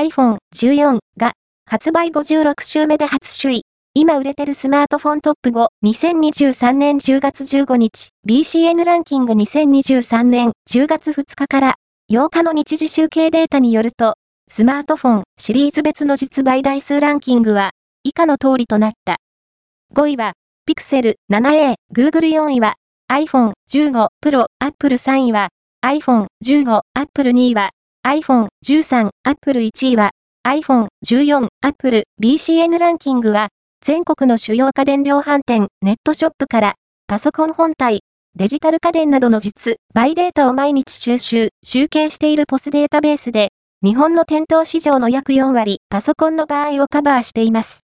iPhone 14が発売56週目で初首位。今売れてるスマートフォントップ5、2023年10月15日、BCN ランキング2023年10月2日から8日の日時集計データによると、スマートフォンシリーズ別の実売台数ランキングは以下の通りとなった。5位は、Pixel 7a、Google 4位は iPhone 15 Pro、Apple 3位は iPhone 15、Apple 2位は iPhone 13、Apple 1位は iPhone 14、Apple BCN ランキングは全国の主要家電量販店、ネットショップから、パソコン本体、デジタル家電などの実、バイデータを毎日収集、集計しているポスデータベースで、日本の店頭市場の約4割、パソコンの場合をカバーしています。